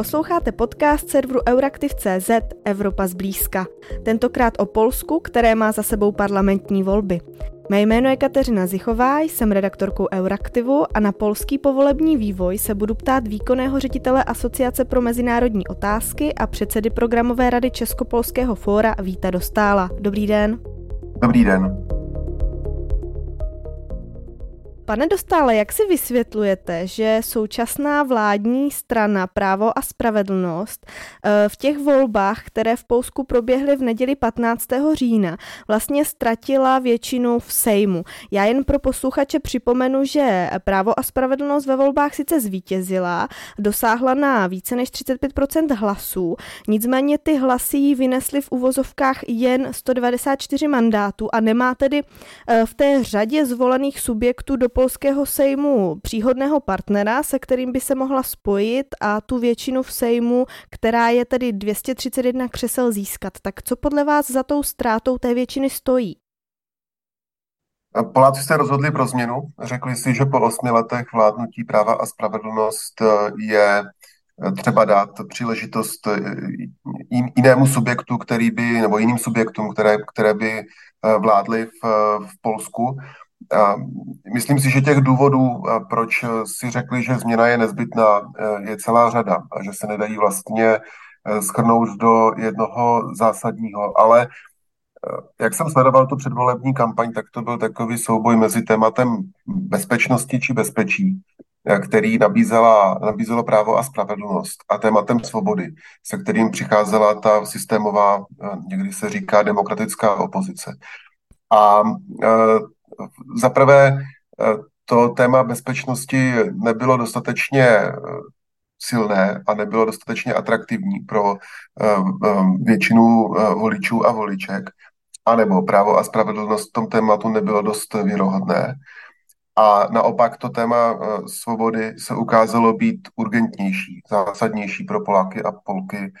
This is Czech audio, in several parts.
Posloucháte podcast serveru Euraktiv.cz Evropa zblízka. Tentokrát o Polsku, které má za sebou parlamentní volby. Mé jméno je Kateřina Zichová, jsem redaktorkou Euraktivu a na polský povolební vývoj se budu ptát výkonného ředitele Asociace pro mezinárodní otázky a předsedy programové rady Českopolského fóra Víta Dostála. Dobrý den. Dobrý den. Pane Dostále, jak si vysvětlujete, že současná vládní strana Právo a spravedlnost eh, v těch volbách, které v Polsku proběhly v neděli 15. října, vlastně ztratila většinu v Sejmu? Já jen pro posluchače připomenu, že Právo a spravedlnost ve volbách sice zvítězila, dosáhla na více než 35% hlasů, nicméně ty hlasy jí vynesly v uvozovkách jen 194 mandátů a nemá tedy eh, v té řadě zvolených subjektů do polského sejmu příhodného partnera, se kterým by se mohla spojit a tu většinu v sejmu, která je tedy 231 křesel získat. Tak co podle vás za tou ztrátou té většiny stojí? Poláci se rozhodli pro změnu. Řekli si, že po osmi letech vládnutí práva a spravedlnost eh, je eh, třeba dát příležitost eh, jinému subjektu, který by, nebo jiným subjektům, které, které by vládly v, v Polsku. Myslím si, že těch důvodů, proč si řekli, že změna je nezbytná, e, je celá řada a že se nedají vlastně e, schrnout do jednoho zásadního, ale e, jak jsem sledoval tu předvolební kampaň, tak to byl takový souboj mezi tématem bezpečnosti či bezpečí, který nabízela, nabízelo právo a spravedlnost a tématem svobody, se kterým přicházela ta systémová, někdy se říká demokratická opozice. A za prvé eh, to téma bezpečnosti nebylo dostatečně eh, silné a nebylo dostatečně atraktivní pro eh, většinu voličů a voliček, anebo právo a spravedlnost v tom tématu nebylo dost věrohodné. A naopak to téma svobody se ukázalo být urgentnější, zásadnější pro Poláky a Polky,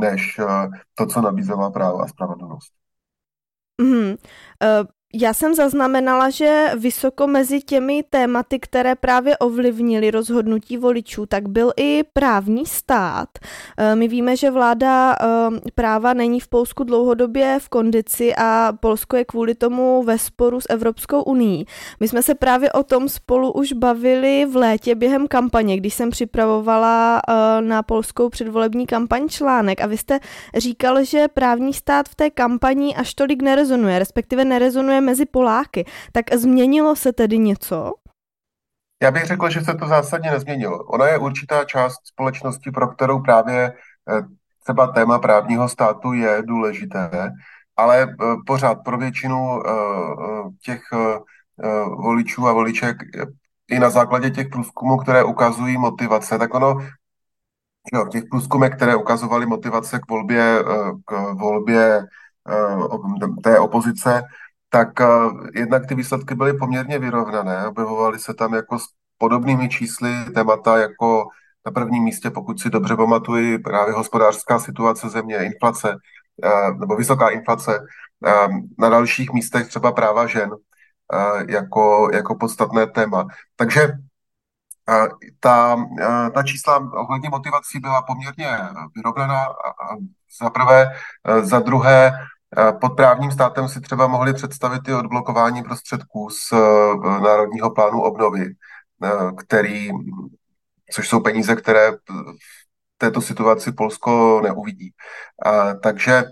než to, co nabízela právo a spravedlnost. Mm, uh, já jsem zaznamenala, že vysoko mezi těmi tématy, které právě ovlivnily rozhodnutí voličů, tak byl i právní stát. Eh, my víme, že vláda eh, práva není v Polsku dlouhodobě v kondici a Polsko je kvůli tomu ve sporu s Evropskou uní. My jsme se právě o tom spolu už bavili v létě během kampaně, když jsem připravovala eh, na polskou předvolební kampaň článek a vy jste říkal, že právní stát v té kampani až tolik nerezonuje, respektive nerezonuje mezi Poláky. Tak změnilo se tedy něco? Já bych řekl, že se to zásadně nezměnilo. Ona je určitá část společnosti, pro kterou právě eh, třeba téma právního státu je důležité, ale eh, pořád pro většinu eh, těch voličů a voliček i na základě těch průzkumů, které ukazují motivace, tak ono jo, těch průzkumech, které ukazovaly motivace k volbě, k volbě té opozice, tak uh, jednak ty výsledky byly poměrně vyrovnané. Objevovaly se tam jako s podobnými čísly témata jako na prvním místě, pokud si dobře pamatuji, právě hospodářská situace země, inflace, uh, nebo vysoká inflace. Uh, na dalších místech třeba práva žen jako, jako podstatné téma. Takže ta, ta čísla ohledně motivací byla poměrně vyrovnaná za prvé. Za druhé, pod právním státem si třeba mohli představit i odblokování prostředků z eh, Národního plánu obnovy, eh, který, což jsou peníze, které v této situaci Polsko neuvidí. Takže,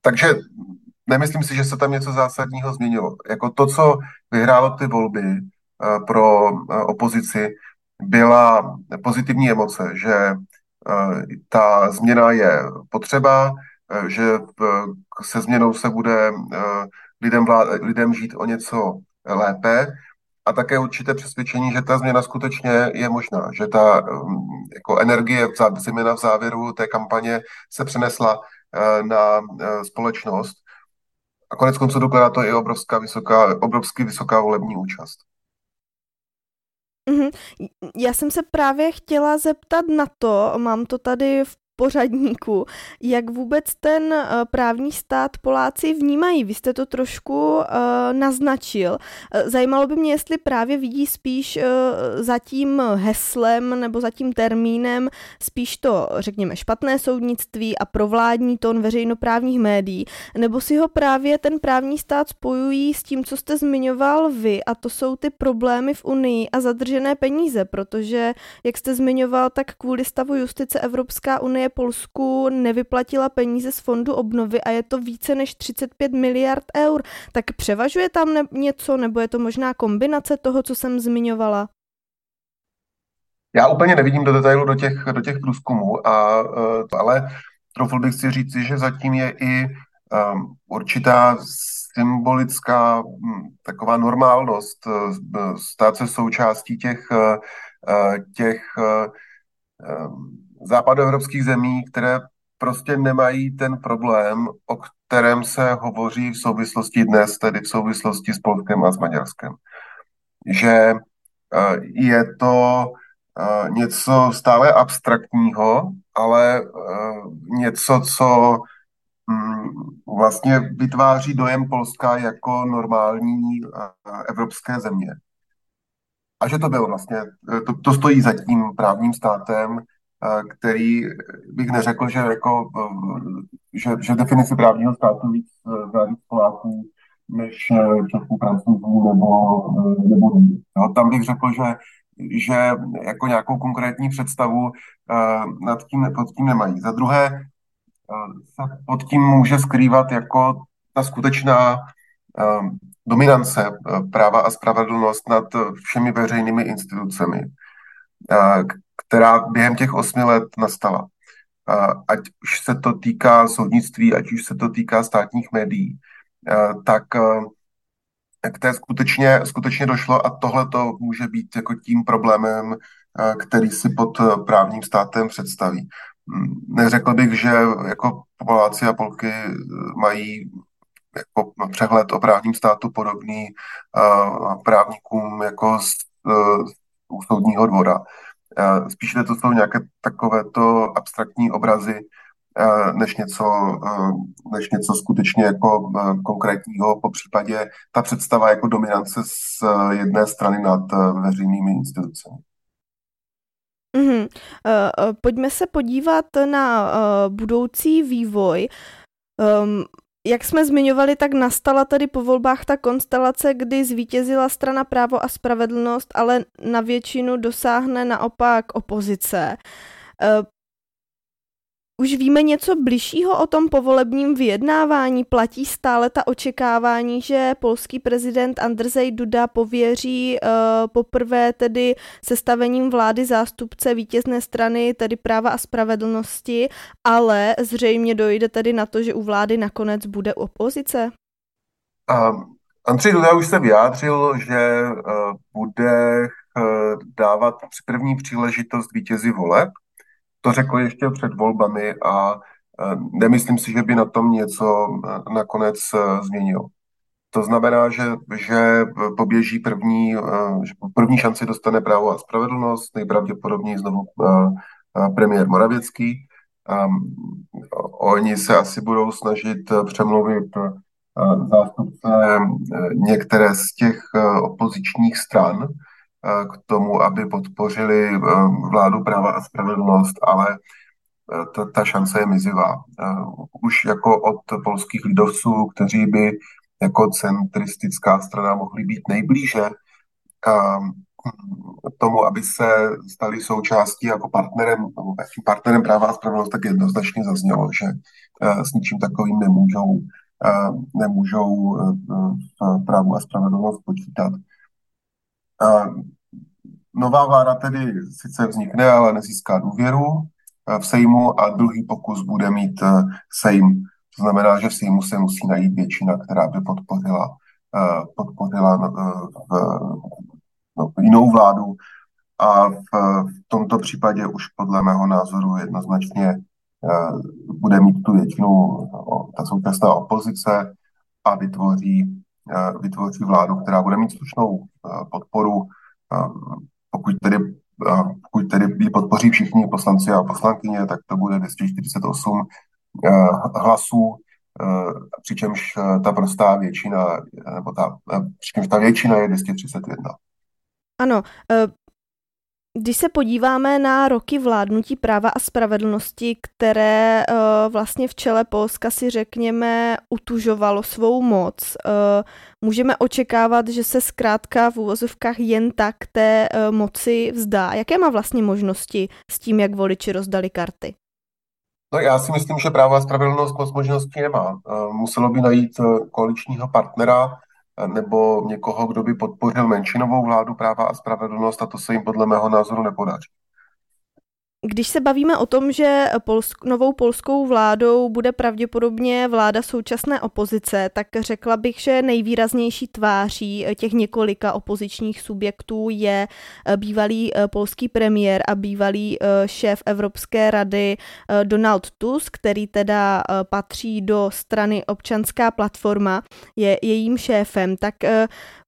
takže nemyslím si, že se tam něco zásadního změnilo. Jako to, co vyhrálo ty volby eh, pro opozici, byla pozitivní emoce, že ta změna je potřeba, Eh, že se změnou se bude eh, lidem, vlád, lidem žít o něco lépe a také určité přesvědčení, že ta změna skutečně je možná, že ta mm, jako energie, zejména v závěru té kampaně, se přenesla eh, na společnost. A konec konců dokladá to i obrovská vysoká, obrovsky vysoká volební účast. Mm-hmm. Já jsem se právě chtěla zeptat na to, mám to tady v pořadníku, jak vůbec ten eh, právní stát Poláci vnímají. Vy jste to trošku uh, naznačil. Eh, zajímalo by mě, jestli právě vidí spíš uh, za tím heslem nebo za tím termínem spíš to, řekněme, špatné soudnictví a provládní tón veřejnoprávních médií, nebo si ho právě ten právní stát spojují s tím, co jste zmiňoval vy, a to jsou ty problémy v Unii a zadržené peníze, protože, jak jste zmiňoval, tak kvůli stavu justice Evropská unie Polsku nevyplatila peníze z fondu obnovy a je to více než 35 miliard eur. Tak převažuje tam ne- něco, nebo je to možná kombinace toho, co jsem zmiňovala? Já úplně nevidím do detailu do těch, do těch průzkumů, a, uh, ale troufl bych si říci, že zatím je i um, určitá symbolická taková normálnost uh, stát se součástí těch, těch západoevropských zemí, které prostě nemají ten problém, o kterém se hovoří v souvislosti dnes, tedy v souvislosti s Polskem a s Maďarskem. Že eh, je to eh, něco stále abstraktního, ale eh, něco, co mm, vlastně vytváří dojem Polska jako normální evropské země. A že to bylo vlastně, to, to stojí za tím právním státem, který bych neřekl, že, jako, že, že definici právního státu víc zná víc Poláků než Čechů, Francouzů nebo, nebo no, Tam bych řekl, že, že jako nějakou konkrétní představu nad tím, pod tím nemají. Za druhé se pod tím může skrývat jako ta skutečná dominance práva a spravedlnost nad všemi veřejnými institucemi, která během těch osmi let nastala. Ať už se to týká soudnictví, ať už se to týká státních médií, tak k té skutečně, skutečně došlo a tohle to může být jako tím problémem, který si pod právním státem představí. Neřekl bych, že jako Poláci a Polky mají jako přehled o právním státu podobný právníkům jako z, z soudního dvora. Spíše to jsou nějaké takovéto abstraktní obrazy, než něco, než něco skutečně jako konkrétního, po případě ta představa jako dominance z jedné strany nad veřejnými institucemi. Mm-hmm. Pojďme se podívat na budoucí vývoj. Um, jak jsme zmiňovali, tak nastala tady po volbách ta konstelace, kdy zvítězila strana právo a spravedlnost, ale na většinu dosáhne naopak opozice. Už víme něco bližšího o tom povolebním vyjednávání? Platí stále ta očekávání, že polský prezident Andrzej Duda pověří uh, poprvé tedy sestavením vlády zástupce vítězné strany, tedy práva a spravedlnosti, ale zřejmě dojde tedy na to, že u vlády nakonec bude opozice? Uh, Andřej Duda už se vyjádřil, že uh, bude uh, dávat při první příležitost vítězi voleb to řekl ještě před volbami a e, nemyslím si, že by na tom něco e, nakonec e, změnil. To znamená, že, že poběží první, že první šanci dostane právo a spravedlnost, nejpravděpodobněji znovu premiér Moravěcký. Oni se asi budou snažit přemluvit zástupce některé z těch opozičních stran, k tomu, aby podpořili eh, vládu práva a spravedlnost, ale eh, ta, ta šance je mizivá. Eh, už jako od polských lidovců, kteří by jako centristická strana mohli být nejblíže tomu, aby se stali součástí jako partnerem, partnerem práva a spravedlnost, tak jednoznačně zaznělo, že s ničím takovým nemůžou, nemůžou právu a spravedlnost počítat. Nová vláda tedy sice vznikne, ale nezíská důvěru v Sejmu a druhý pokus bude mít e, Sejm. To znamená, že v Sejmu se musí najít většina, která by podpořila, e, podpořila v, no, jinou vládu a v, v tomto případě už podle mého názoru jednoznačně bude mít tu většinu ta současná opozice a vytvoří Eh, vytvoří vládu, která bude mít slušnou eh, podporu, eh, pokud tedy pokud pokud tedy ji podpoří všichni poslanci a poslankyně, tak to bude 248 hlasů, přičemž ta prostá většina, nebo ta, přičemž ta většina je 231. Ano, když se podíváme na roky vládnutí práva a spravedlnosti, které uh, vlastně v čele Polska si řekněme utužovalo svou moc, uh, můžeme očekávat, že se zkrátka v úvozovkách jen tak té uh, moci vzdá. Jaké má vlastně možnosti s tím, jak voliči rozdali karty? No já si myslím, že právo a spravedlnost moc možností nemá. Muselo by najít koaličního partnera, nebo někoho, kdo by podpořil menšinovou vládu práva a spravedlnost a to se jim podle mého názoru nepodaří. Když se bavíme o tom, že polsk, novou polskou vládou bude pravděpodobně vláda současné opozice, tak řekla bych, že nejvýraznější tváří těch několika opozičních subjektů je eh, bývalý eh, polský premiér a bývalý eh, šéf Evropské rady Donald Tusk, který teda patří do strany Občanská platforma, je jejím šéfem. Tak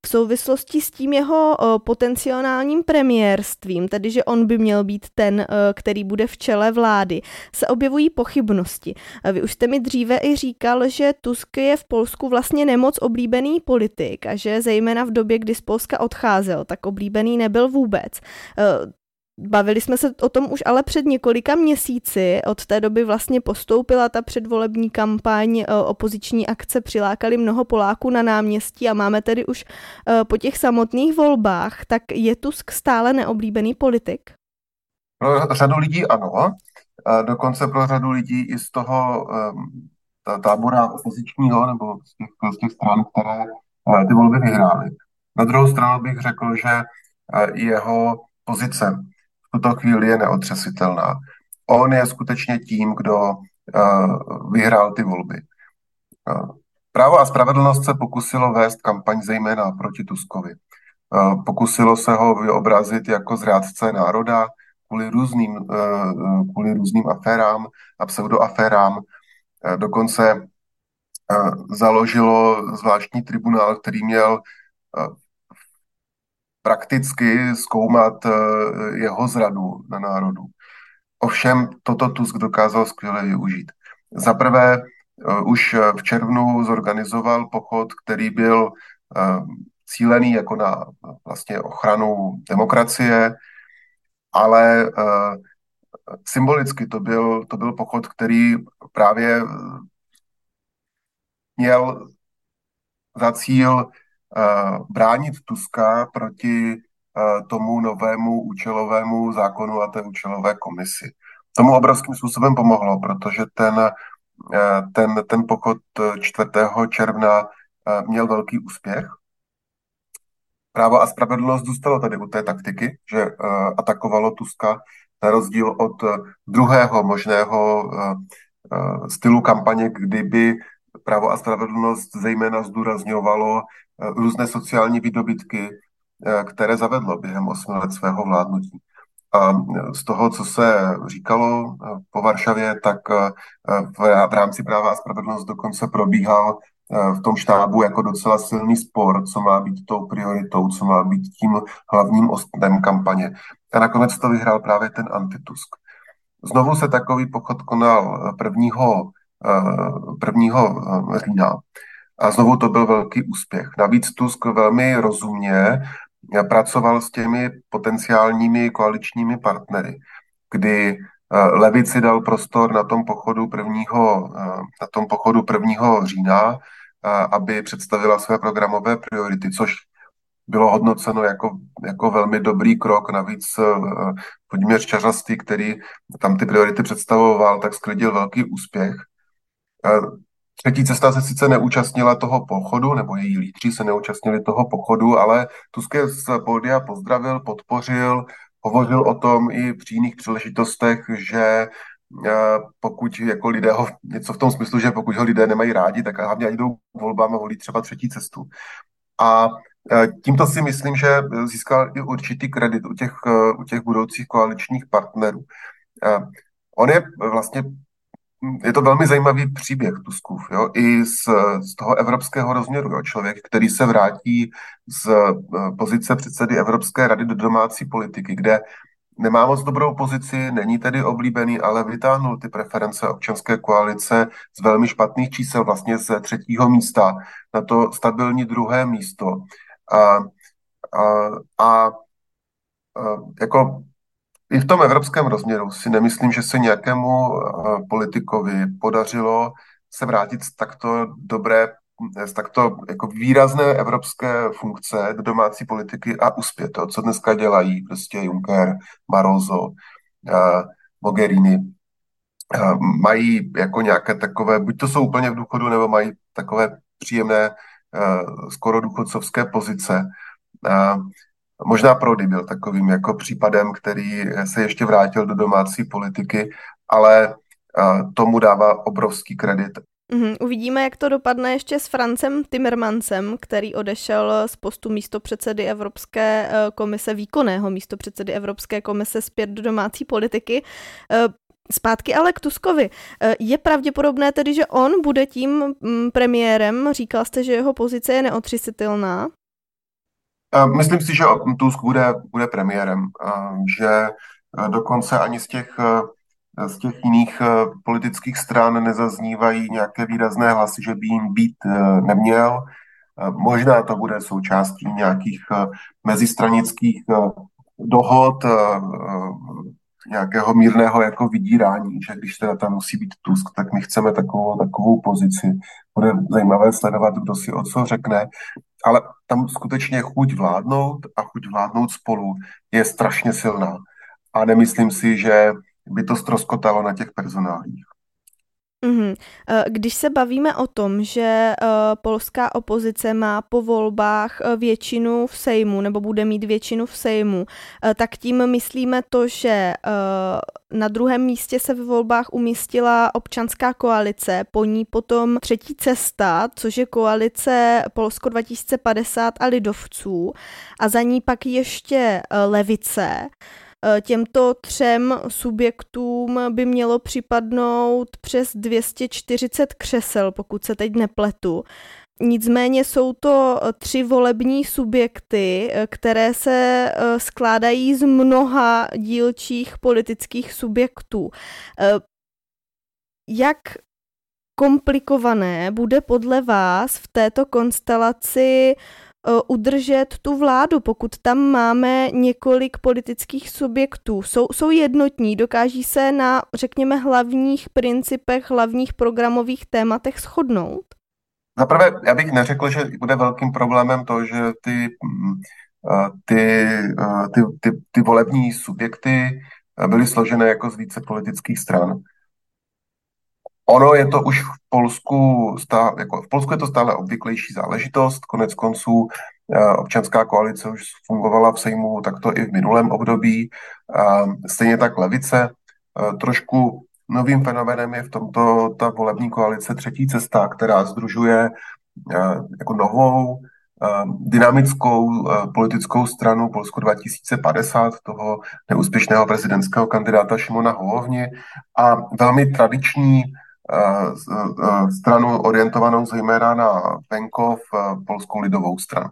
v souvislosti s tím jeho potenciálním premiérstvím, tedy že on by měl být ten, který bude v čele vlády, se objevují pochybnosti. Vy už jste mi dříve i říkal, že Tusk je v Polsku vlastně nemoc oblíbený politik a že zejména v době, kdy z Polska odcházel, tak oblíbený nebyl vůbec. Bavili jsme se o tom už ale před několika měsíci. Od té doby vlastně postoupila ta předvolební kampaň, e, opoziční akce přilákali mnoho Poláků na náměstí a máme tedy už e, po těch samotných volbách. Tak je Tusk stále neoblíbený politik? Pro řadu lidí ano, dokonce pro řadu lidí i z toho ta tábora opozičního nebo z těch, z těch stran, které ty volby vyhrály. Na druhou stranu bych řekl, že jeho pozice v tuto chvíli je neotřesitelná. On je skutečně tím, kdo vyhrál ty volby. Právo a spravedlnost se pokusilo vést kampaň zejména proti Tuskovi. Pokusilo se ho vyobrazit jako zrádce národa, kvůli různým, eh, eh, kvůli různým aférám a pseudoaférám. Eh, dokonce založilo zvláštní tribunál, který měl prakticky zkoumat jeho zradu na národu. Ovšem toto Tusk dokázal skvěle využít. Za prvé už v červnu zorganizoval pochod, který byl cílený jako na vlastně ochranu demokracie, ale uh, symbolicky to byl, to byl pochod, který právě měl za cíl uh, bránit Tuska proti tomu novému účelovému zákonu a té účelové komisi. Tomu obrovským způsobem pomohlo, protože ten, ten, ten pochod 4. června měl velký úspěch právo a spravedlnost zůstalo tady u té taktiky, že uh, atakovalo Tuska na rozdíl od uh, druhého možného uh, stylu kampaně, kdyby právo a spravedlnost zejména zdůrazňovalo uh, různé sociální výdobytky, uh, které zavedlo během osmi let svého vládnutí. A z toho, co se říkalo po Varšavě, tak v rámci práva a spravedlnost dokonce probíhal Eh, v tom štábu jako docela silný spor, co má být tou prioritou, co má být tím hlavním ostnem kampaně. A nakonec to vyhrál právě ten antitusk. Znovu se takový pochod konal 1. 1. října a znovu to byl velký úspěch. Navíc Tusk velmi rozumně pracoval s těmi potenciálními koaličními partnery, kdy eh, Levici dal prostor na tom pochodu 1. Eh, na tom pochodu 1. října, aby představila své programové priority, což bylo hodnoceno jako, jako velmi dobrý krok. Navíc uh, Vladimír Čařastý, který tam ty priority představoval, tak sklidil velký úspěch. Uh, třetí cesta se sice neúčastnila toho pochodu, nebo její lídři se neúčastnili toho pochodu, ale Tuské z pódia pozdravil, podpořil, hovořil o tom i při jiných příležitostech, že pokud jako lidé ho, něco v tom smyslu, že pokud ho lidé nemají rádi, tak hlavně ani jdou volbám a volí třeba třetí cestu. A tímto si myslím, že získal i určitý kredit u těch, u těch budoucích koaličních partnerů. On je vlastně, je to velmi zajímavý příběh Tuskův, jo? i z, z toho evropského rozměru. Jo? Člověk, který se vrátí z pozice předsedy Evropské rady do domácí politiky, kde nemá moc dobrou pozici, není tedy oblíbený, ale vytáhnul ty preference občanské koalice z velmi špatných čísel, vlastně ze třetího místa na to stabilní druhé místo. A, a, a, a jako i v tom evropském rozměru si nemyslím, že se nějakému politikovi podařilo se vrátit z takto dobré z takto jako výrazné evropské funkce do domácí politiky a uspět to, co dneska dělají prostě Juncker, Barroso, uh, Mogherini, uh, mají jako nějaké takové, buď to jsou úplně v důchodu, nebo mají takové příjemné uh, skoro důchodcovské pozice. Možná Prody byl takovým jako případem, který se ještě vrátil do domácí politiky, ale tomu dává obrovský kredit Mm, uvidíme, jak to dopadne ještě s Francem Timmermansem, který odešel z postu místo předsedy Evropské eh, komise, výkonného místo předsedy Evropské komise zpět do domácí politiky. Eh, zpátky ale k Tuskovi. Eh, je pravděpodobné tedy, že on bude tím mm, premiérem? Říkal jste, že jeho pozice je neotřisitelná? Myslím si, že Tusk bude, bude premiérem, že dokonce ani z těch z těch jiných eh, politických stran nezaznívají nějaké výrazné hlasy, že by jim být eh, neměl. Eh, možná to bude součástí nějakých mezistranických dohod, nějakého mírného jako vydírání, že když teda tam musí být Tusk, tak my chceme takovou, takovou pozici. Bude zajímavé sledovat, kdo si o co řekne, ale tam skutečně chuť vládnout a chuť vládnout spolu je strašně silná. A nemyslím si, že by to stroskotalo na těch personálích. Mm-hmm. Když se bavíme o tom, že eh, polská opozice má po volbách eh, většinu v Sejmu nebo bude mít většinu v Sejmu, tak tím myslíme to, že na druhém místě se ve volbách umístila občanská koalice, po ní potom třetí cesta, což je koalice Polsko 2050 a lidovců a za ní pak ještě levice. Eh, těmto třem subjektům by mělo připadnout přes 240 křesel, pokud se teď nepletu. Nicméně jsou to eh, tři volební subjekty, eh, které se skládají z mnoha dílčích politických subjektů. Jak komplikované bude podle vás v této konstelaci Eh, udržet tu vládu, pokud tam máme několik politických subjektů. Jsou, jsou jednotní, dokáží se na, řekněme, hlavních principech, hlavních programových tématech shodnout? Zaprvé, já bych neřekl, že bude velkým problémem to, že ty, mm, eh, ty, eh, ty, ty, ty volební subjekty byly složené jako z více politických stran. Ono je to už v Polsku, stále, jako v Polsku je to stále obvyklejší záležitost. Konec konců eh, občanská koalice už fungovala v Sejmu takto i v minulém období. Stejně tak levice. Eh, trošku novým fenoménem je v tomto ta volební koalice Třetí cesta, která združuje eh, jako novou dynamickou politickou stranu Polsko 2050, toho neúspěšného prezidentského kandidáta Šimona Holovně a velmi tradiční stranu orientovanou zejména na venkov, polskou lidovou stranu.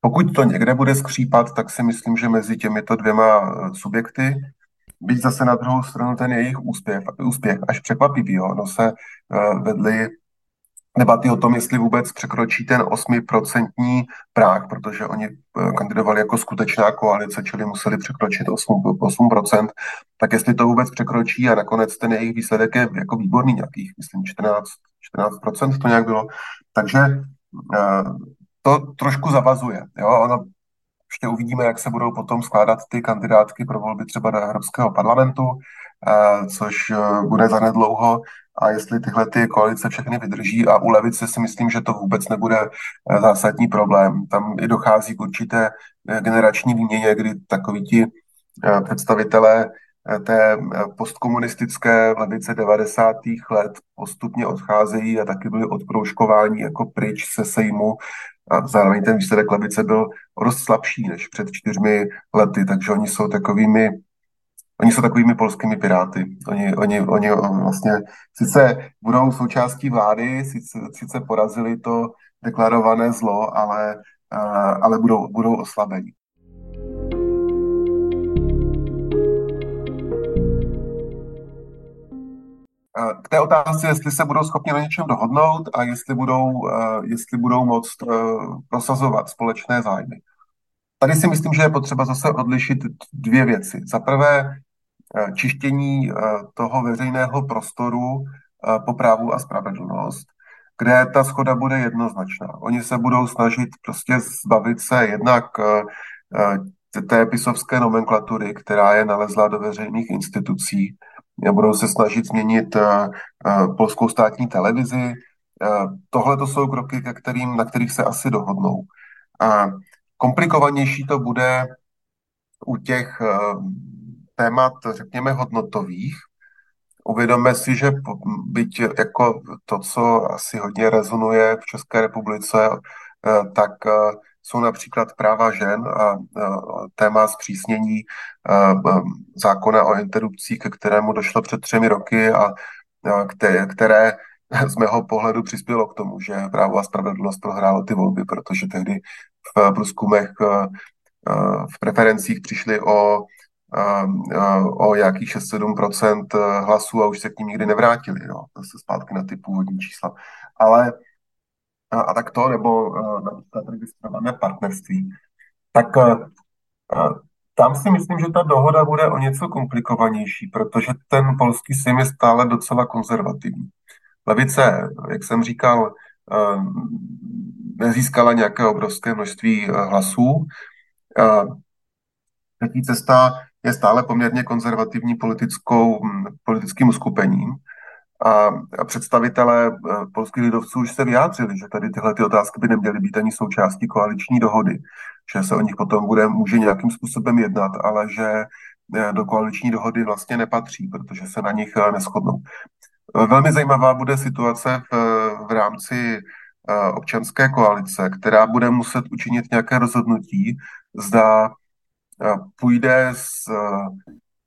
Pokud to někde bude skřípat, tak si myslím, že mezi těmito dvěma subjekty, byť zase na druhou stranu ten jejich úspěch, úspěch až překvapivý. No se vedli debaty o tom, jestli vůbec překročí ten 8% práh, protože oni eh, kandidovali jako skutečná koalice, čili museli překročit 8, 8%, tak jestli to vůbec překročí a nakonec ten jejich výsledek je jako výborný, nějakých, myslím, 14, 14% to nějak bylo. Takže eh, to trošku zavazuje. Jo? Ono, ještě uvidíme, jak se budou potom skládat ty kandidátky pro volby třeba do Evropského parlamentu, eh, což bude zanedlouho a jestli tyhle ty koalice všechny vydrží a u levice si myslím, že to vůbec nebude eh, zásadní problém. Tam i dochází k určité eh, generační výměně, kdy takoví ti eh, představitelé té postkomunistické levice 90. let postupně odcházejí a taky byli odkroužkováni jako pryč se sejmu a zároveň ten výsledek levice byl dost slabší než před čtyřmi lety, takže oni jsou takovými Oni jsou takovými polskými piráty. Oni, oni, oni vlastně sice budou součástí vlády, sice, sice porazili to deklarované zlo, ale, eh, ale budou, budou oslabení. Eh, k té otázce, jestli se budou schopni na něčem dohodnout a jestli budou, eh, jestli budou moct prosazovat společné zájmy. Tady si myslím, že je potřeba zase odlišit dvě věci. Za prvé, čištění toho veřejného prostoru po právu a spravedlnost, kde ta schoda bude jednoznačná. Oni se budou snažit prostě zbavit se jednak té pisovské nomenklatury, která je nalezla do veřejných institucí, budou se snažit změnit polskou státní televizi. Tohle to jsou kroky, ke kterým, na kterých se asi dohodnou. A komplikovanější to bude u těch témat, řekněme, hodnotových. Uvědomme si, že byť jako to, co asi hodně rezonuje v České republice, tak jsou například práva žen a téma zpřísnění zákona o interrupcích, ke kterému došlo před třemi roky a které z mého pohledu přispělo k tomu, že právo a spravedlnost prohrálo ty volby, protože tehdy v průzkumech v preferencích přišli o, o jakých 6-7% hlasů a už se k ním nikdy nevrátili. No, zase zpátky na ty původní čísla. Ale a, a tak to, nebo například registrované partnerství. Tak tam si myslím, že ta dohoda bude o něco komplikovanější, protože ten polský sim je stále docela konzervativní. Levice, jak jsem říkal, nezískala nějaké obrovské množství hlasů. Třetí cesta je stále poměrně konzervativní politickou, politickým uskupením. A představitelé polských lidovců už se vyjádřili, že tady tyhle ty otázky by neměly být ani součástí koaliční dohody, že se o nich potom bude, může nějakým způsobem jednat, ale že do koaliční dohody vlastně nepatří, protože se na nich neschodnou. Velmi zajímavá bude situace v, v rámci občanské koalice, která bude muset učinit nějaké rozhodnutí, zda půjde s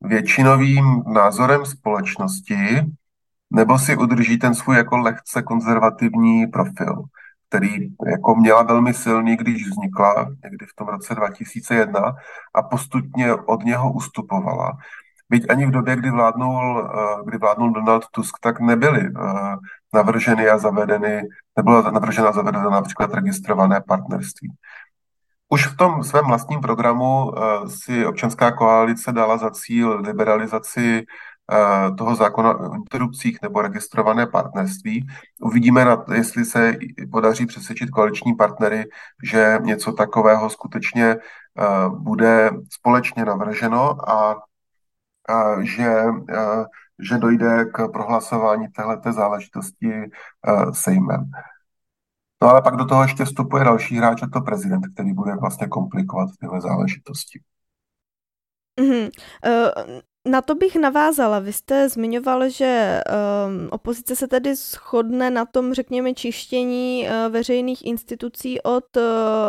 většinovým názorem společnosti, nebo si udrží ten svůj jako lehce konzervativní profil, který jako měla velmi silný, když vznikla někdy v tom roce 2001 a postupně od něho ustupovala. Byť ani v době, kdy vládnul, kdy vládnul Donald Tusk, tak nebyly navrženy a zavedeny, nebylo navržena a zavedena například registrované partnerství. Už v tom svém vlastním programu si občanská koalice dala za cíl liberalizaci toho zákona o interrupcích nebo registrované partnerství. Uvidíme, jestli se podaří přesvědčit koaliční partnery, že něco takového skutečně bude společně navrženo a, že, že dojde k prohlasování téhleté záležitosti sejmem. No ale pak do toho ještě vstupuje další hráč, a to prezident, který bude vlastně komplikovat tyhle záležitosti. Mm-hmm. Uh, na to bych navázala. Vy jste zmiňoval, že um, opozice se tedy shodne na tom, řekněme, čištění uh, veřejných institucí od uh,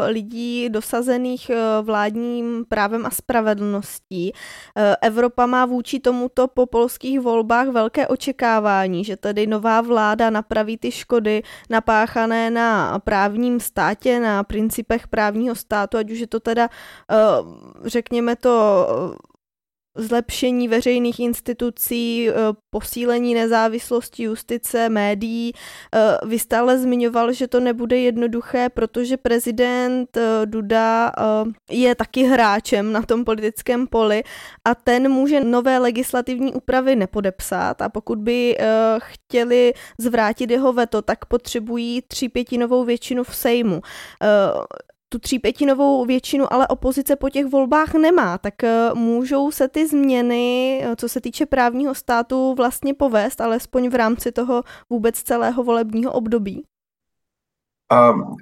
lidí dosazených uh, vládním právem a spravedlností. Uh, Evropa má vůči tomuto po polských volbách velké očekávání, že tedy nová vláda napraví ty škody napáchané na právním státě, na principech právního státu, ať už je to teda, uh, řekněme to, zlepšení veřejných institucí, eh, posílení nezávislosti justice, médií. Eh, vy stále zmiňoval, že to nebude jednoduché, protože prezident eh, Duda je taky hráčem na tom politickém poli a ten může nové legislativní úpravy nepodepsat a pokud by chtěli zvrátit jeho veto, tak potřebují třípětinovou většinu v Sejmu tu třípětinovou většinu ale opozice po těch volbách nemá, tak eh, můžou se ty změny, eh, co se týče právního státu, vlastně povést, alespoň v rámci toho vůbec celého volebního období?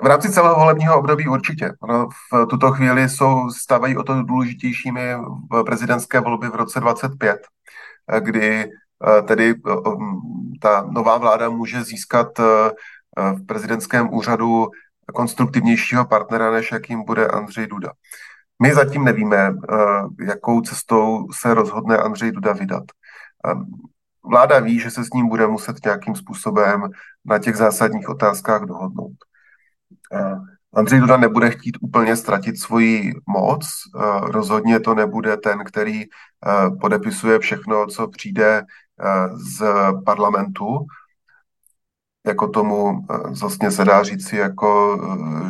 V rámci celého volebního období určitě. v tuto chvíli jsou, stávají o to důležitějšími prezidentské volby v roce 25, eh, kdy tedy ta nová vláda může získat v prezidentském úřadu konstruktivnějšího partnera, než jakým bude Andřej Duda. My zatím nevíme, eh, jakou cestou se rozhodne Andřej Duda vydat. Eh, vláda ví, že se s ním bude muset nějakým způsobem na těch zásadních otázkách dohodnout. Eh, Andřej Duda nebude chtít úplně ztratit svoji moc. Rozhodně to nebude ten, který podepisuje všechno, co přijde z parlamentu, jako tomu vlastně se dá říci, jako,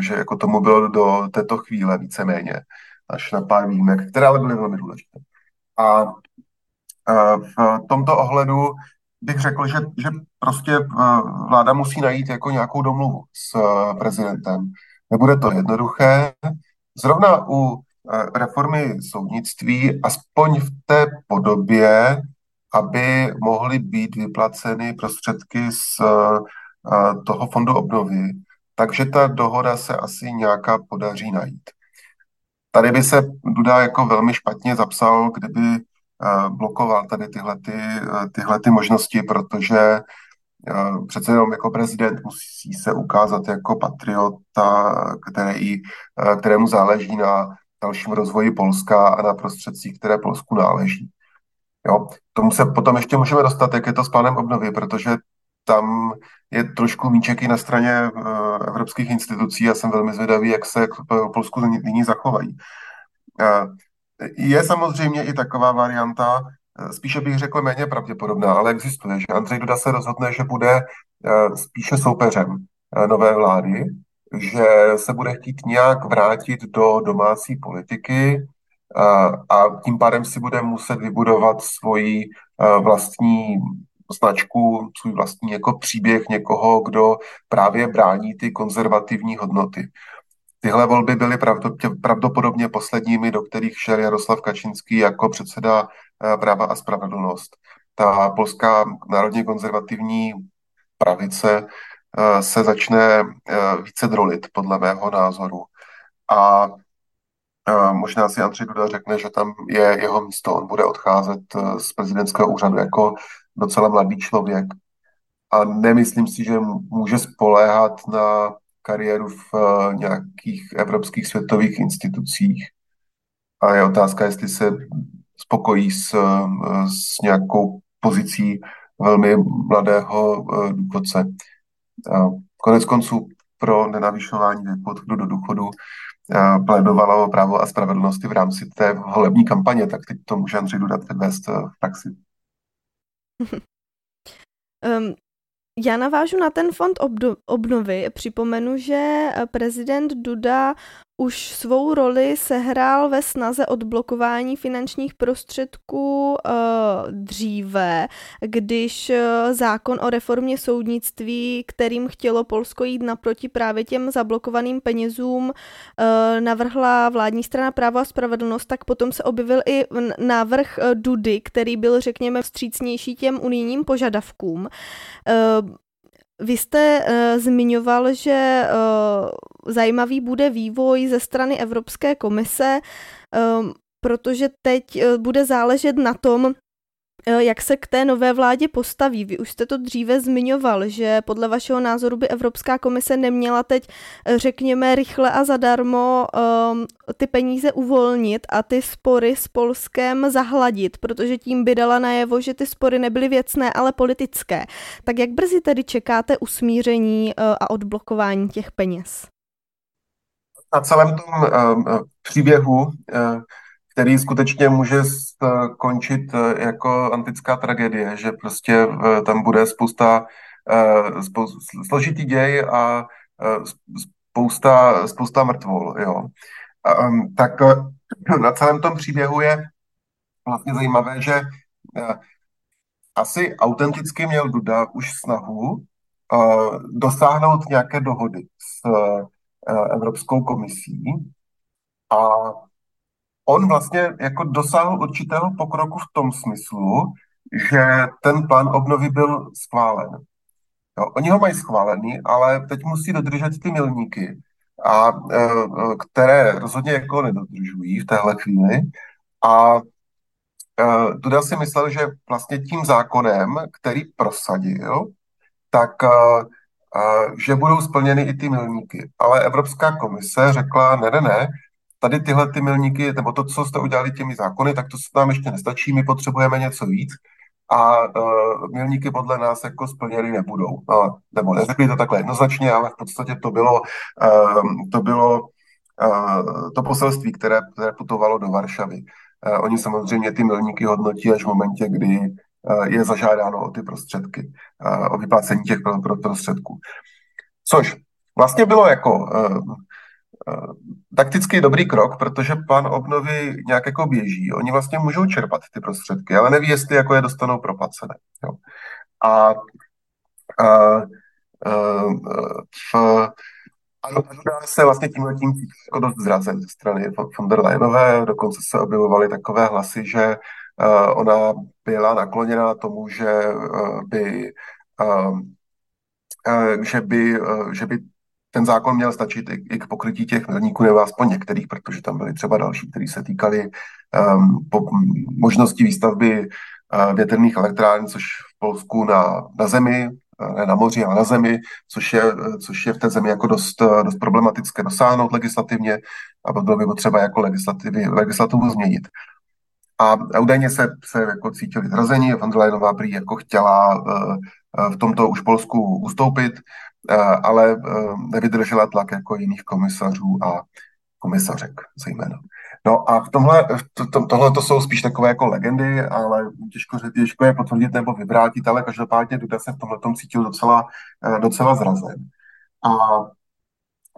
že jako tomu bylo do této chvíle víceméně, až na pár výjimek, které ale byly velmi důležité. A v tomto ohledu bych řekl, že, že prostě vláda musí najít jako nějakou domluvu s prezidentem. Nebude to jednoduché. Zrovna u reformy soudnictví, aspoň v té podobě, aby mohly být vyplaceny prostředky z toho fondu obnovy, takže ta dohoda se asi nějaká podaří najít. Tady by se Duda jako velmi špatně zapsal, kdyby blokoval tady tyhle, ty, tyhle ty možnosti, protože přece jenom jako prezident musí se ukázat jako patriota, který, kterému záleží na dalším rozvoji Polska a na prostředcích, které Polsku náleží. Jo, tomu se potom ještě můžeme dostat, jak je to s plánem obnovy, protože tam je trošku míček i na straně uh, evropských institucí a jsem velmi zvědavý, jak se k Polsku nyní zachovají. Uh, je samozřejmě i taková varianta, spíše bych řekl méně pravděpodobná, ale existuje, že Andřej Duda se rozhodne, že bude spíše soupeřem nové vlády, že se bude chtít nějak vrátit do domácí politiky a tím pádem si bude muset vybudovat svoji vlastní značku, svůj vlastní jako příběh někoho, kdo právě brání ty konzervativní hodnoty. Tyhle volby byly pravdopodobně posledními, do kterých šel Jaroslav Kačinský jako předseda eh, práva a spravedlnost. Ta polská národně konzervativní pravice eh, se začne eh, více drolit, podle mého názoru. A možná si Andřej Duda řekne, že tam je jeho místo, on bude odcházet z prezidentského úřadu jako docela mladý člověk a nemyslím si, že může spoléhat na kariéru v uh, nějakých evropských světových institucích. A je otázka, jestli se spokojí s, uh, s nějakou pozicí velmi mladého uh, důchodce. Konec konců pro nenavyšování věku odchodu do důchodu plédovalo právo a spravedlnosti v rámci té volební kampaně, tak teď to může Andřej Duda předvést v praxi. um, já navážu na ten fond obnovy. Připomenu, že prezident Duda už svou roli sehrál ve snaze odblokování finančních prostředků uh, dříve, když uh, zákon o reformě soudnictví, kterým chtělo Polsko jít naproti právě těm zablokovaným penězům, uh, navrhla vládní strana práva a spravedlnost, tak potom se objevil i návrh Dudy, který byl, řekněme, vstřícnější těm unijním požadavkům. Uh, vy jste uh, zmiňoval, že uh, zajímavý bude vývoj ze strany Evropské komise, um, protože teď uh, bude záležet na tom, jak se k té nové vládě postaví? Vy už jste to dříve zmiňoval, že podle vašeho názoru by Evropská komise neměla teď, eh, řekněme, rychle a zadarmo um, ty peníze uvolnit a ty spory s Polskem zahladit, protože tím by dala najevo, že ty spory nebyly věcné, ale politické. Tak jak brzy tedy čekáte usmíření uh, a odblokování těch peněz? Na celém tom uh, příběhu který skutečně může skončit eh, jako antická tragédie, že prostě eh, tam bude spousta, eh, složitý děj a spousta, spousta mrtvol. Jo. Tak na celém tom příběhu je vlastně zajímavé, že asi autenticky měl Duda už snahu dosáhnout nějaké dohody s Evropskou komisí a on vlastně jako dosáhl určitého pokroku v tom smyslu, že ten plán obnovy byl schválen. Jo, oni ho mají schválený, ale teď musí dodržet ty milníky, a, e, e, které rozhodně jako nedodržují v téhle chvíli. A e, Duda si myslel, že vlastně tím zákonem, který prosadil, tak že budou splněny i ty milníky. Ale Evropská komise řekla, ne, ne, ne, tady tyhle ty milníky, nebo to, co jste udělali těmi zákony, tak to se nám ještě nestačí, my potřebujeme něco víc a uh, milníky podle nás jako splněny nebudou. No, nebo neřekli to takhle jednoznačně, ale v podstatě to bylo, uh, to, bylo uh, to poselství, které, které putovalo do Varšavy. Uh, oni samozřejmě ty milníky hodnotí až v momentě, kdy je zažádáno o ty prostředky, o vyplácení těch prostředků. Což vlastně bylo jako takticky dobrý krok, protože plán obnovy nějak jako běží. Oni vlastně můžou čerpat ty prostředky, ale neví, jestli jako je dostanou proplacené. Jo. A, a, a v, ano, se vlastně tímhle tím jako dost zrazen ze strany von der Leyenové. Dokonce se objevovaly takové hlasy, že uh, ona byla nakloněna tomu, že by že by, že by ten zákon měl stačit i, i k pokrytí těch milníků, nebo aspoň některých, protože tam byly třeba další, které se týkaly um, po, možnosti výstavby uh, větrných elektráren, což v Polsku na, na zemi, ne na moři, ale na zemi, což je, což je v té zemi jako dost, dost problematické dosáhnout legislativně a bylo by potřeba jako legislativu změnit. A údajně se, se jako cítili zrazení, van der Leyenová prý jako chtěla uh, v tomto už Polsku ustoupit, ale uh, nevydržela tlak jako jiných komisařů a komisařek zejména. No a v tomhle, to, to, tohle to jsou spíš takové jako legendy, ale těžko, těžko je potvrdit nebo vyvrátit, ale každopádně Duda se v tomhle tom cítil docela, docela zrazen. A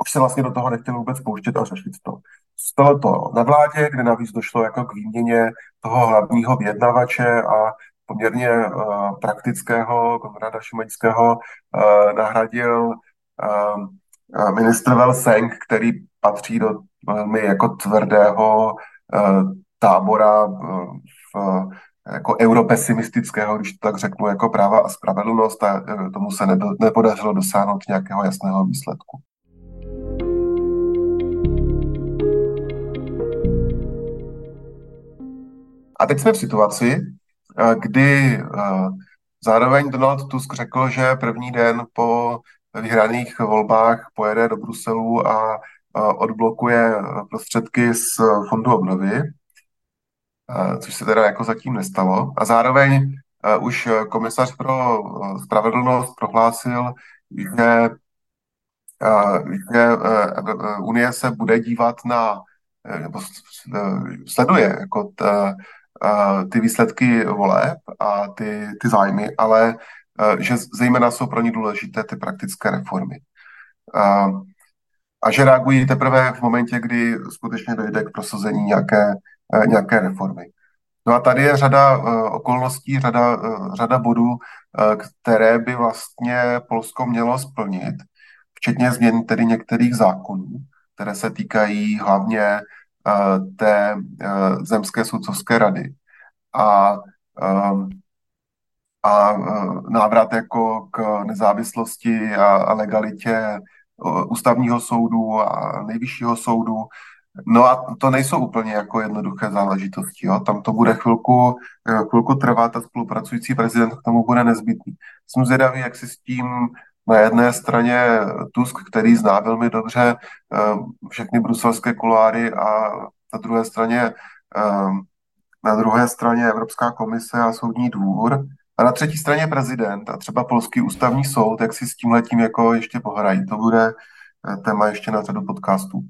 už se vlastně do toho nechtěl vůbec pouštět a řešit to. Stalo to na vládě, kde navíc došlo jako k výměně toho hlavního vyjednavače a poměrně uh, praktického Konrada Šimaňského uh, nahradil uh, ministr Velseng, který patří do velmi jako tvrdého tábora v, jako europesimistického, když to tak řeknu, jako práva a spravedlnost a tomu se nepodařilo dosáhnout nějakého jasného výsledku. A teď jsme v situaci, eh, kdy zároveň Donald Tusk řekl, že první den po vyhraných volbách pojede do Bruselu a odblokuje prostředky z fondu obnovy, což se teda jako zatím nestalo. A zároveň už komisař pro spravedlnost prohlásil, že, že Unie se bude dívat na, nebo sleduje jako ty výsledky voleb a ty, ty zájmy, ale že zejména jsou pro ně důležité ty praktické reformy. A že reagují teprve v momentě, kdy skutečně dojde k prosazení nějaké, nějaké reformy. No a tady je řada okolností, řada, řada bodů, které by vlastně Polsko mělo splnit, včetně změn tedy některých zákonů, které se týkají hlavně té eh, zemské soudcovské rady a, ehm, a eh, návrat jako k nezávislosti a, a legalitě ústavního soudu a nejvyššího soudu. No a to nejsou úplně jako jednoduché záležitosti. Jo. Tam to bude chvilku, chvilku trvat a spolupracující prezident k tomu bude nezbytný. Jsem zvědavý, jak si s tím na jedné straně Tusk, který zná velmi dobře eh, všechny bruselské kuláry a na druhé straně eh, na druhé straně Evropská komise a soudní dvůr a na třetí straně prezident a třeba polský ústavní soud, jak si s tím letím jako ještě pohrají. To bude eh, téma ještě na řadu podcastů.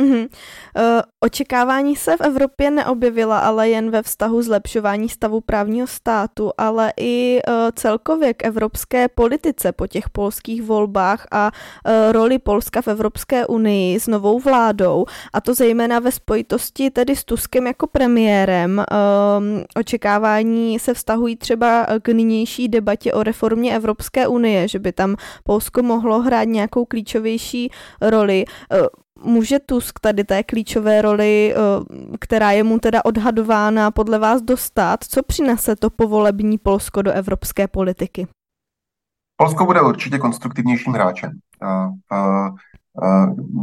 Mm-hmm. Uh, očekávání se v Evropě neobjevila ale jen ve vztahu zlepšování stavu právního státu, ale i uh, celkově k evropské politice po těch polských volbách a uh, roli Polska v Evropské unii s novou vládou, a to zejména ve spojitosti tedy s Tuskem jako premiérem. Uh, očekávání se vztahují třeba k nynější debatě o reformě Evropské unie, že by tam Polsko mohlo hrát nějakou klíčovější roli. Uh, může Tusk tady té klíčové roli, eh, která je mu teda odhadována, podle vás dostat? Co přinese to povolební Polsko do evropské politiky? Polsko bude určitě konstruktivnějším hráčem. A, a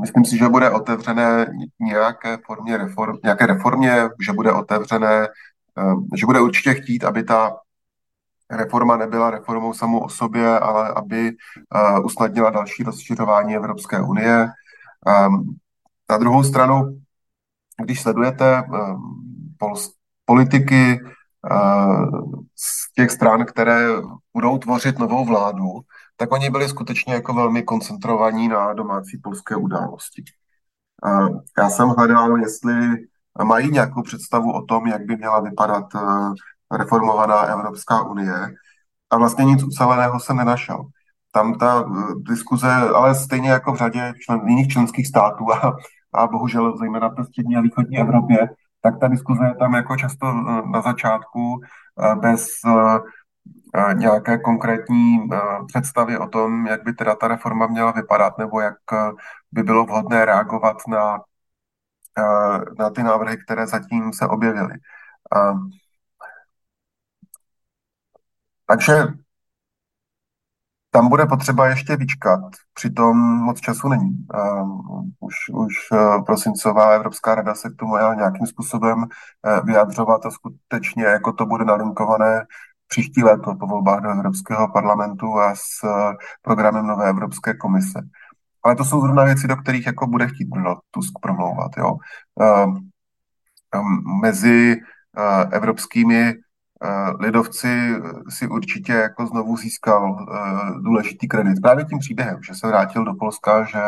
myslím si, že bude otevřené nějaké formě reform, nějaké reformě, že bude otevřené, eh, že bude určitě chtít, aby ta reforma nebyla reformou samou o sobě, ale aby eh, usnadnila další rozšiřování Evropské unie, Um, na druhou stranu, když sledujete um, politiky uh, z těch stran, které budou tvořit novou vládu, tak oni byli skutečně jako velmi koncentrovaní na domácí polské události. Já jsem hledal, jestli mají nějakou představu o tom, jak by měla vypadat reformovaná Evropská unie a vlastně nic uceleného jsem nenašel. Tam ta diskuze, ale stejně jako v řadě člen, jiných členských států a, a bohužel zejména v střední a východní Evropě, tak ta diskuze je tam jako často na začátku bez Eh, nějaké konkrétní eh, představy o tom, jak by teda ta reforma měla vypadat, nebo jak eh, by bylo vhodné reagovat na, na ty návrhy, které zatím se objevily. Takže tam bude potřeba ještě vyčkat, přitom moc času není. Už, už prosincová Evropská rada se k tomu nějakým způsobem vyjadřovat a skutečně jako to bude nalinkované příští léto po volbách do Evropského parlamentu a s eh, programem nové Evropské komise. Ale to jsou zrovna věci, do kterých jako bude chtít Donald Tusk promlouvat. Jo. Ehm, ehm, mezi eh, evropskými eh, lidovci si určitě jako znovu získal důležitý kredit. Právě tím příběhem, že se vrátil do Polska, že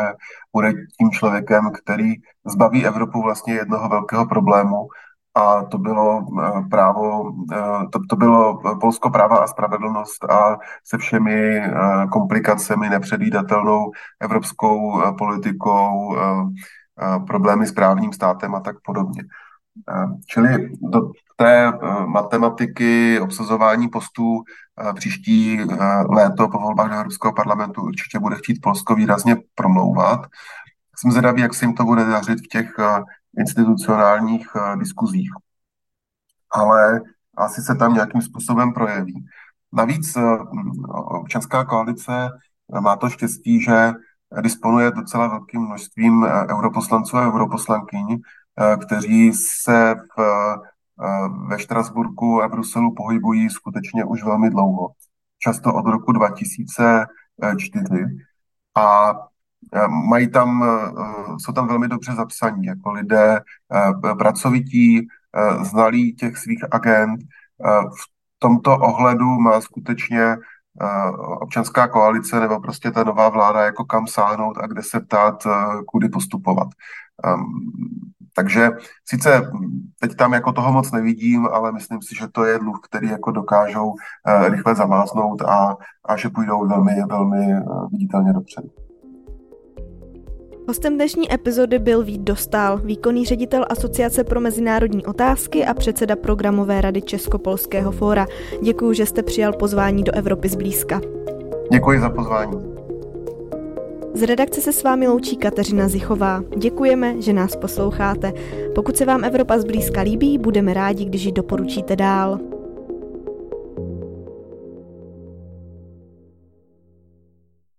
bude tím člověkem, který zbaví Evropu vlastně jednoho velkého problému, a to bylo eh, právo, eh, to, to bylo Polsko práva a spravedlnost a se všemi eh, komplikacemi, nepředvídatelnou evropskou politikou, problémy s právním státem a tak podobně. Čili do té matematiky obsazování postů příští léto po volbách do Evropského parlamentu určitě bude chtít Polsko výrazně promlouvat. Jsem zvědavý, jak se jim to bude dařit v těch institucionálních diskuzích. Ale asi se tam nějakým způsobem projeví. Navíc občanská koalice má to štěstí, že disponuje docela velkým množstvím europoslanců a europoslankyň, kteří se v, ve Štrasburku a Bruselu pohybují skutečně už velmi dlouho. Často od roku 2004. A Eh, mají tam, eh, jsou tam velmi dobře zapsaní, jako lidé eh, pracovití, znalí těch svých agent. V tomto ohledu má skutečně občanská koalice nebo prostě ta nová vláda jako kam sáhnout a kde se ptát, kudy postupovat. Takže sice teď tam jako toho moc nevidím, ale myslím si, že to je dluh, který jako dokážou rychle zamáznout a, a že půjdou velmi, velmi viditelně dopředu. Hostem dnešní epizody byl Vít Dostál, výkonný ředitel Asociace pro mezinárodní otázky a předseda programové rady Českopolského fóra. Děkuji, že jste přijal pozvání do Evropy zblízka. Děkuji za pozvání. Z redakce se s vámi loučí Kateřina Zichová. Děkujeme, že nás posloucháte. Pokud se vám Evropa zblízka líbí, budeme rádi, když ji doporučíte dál.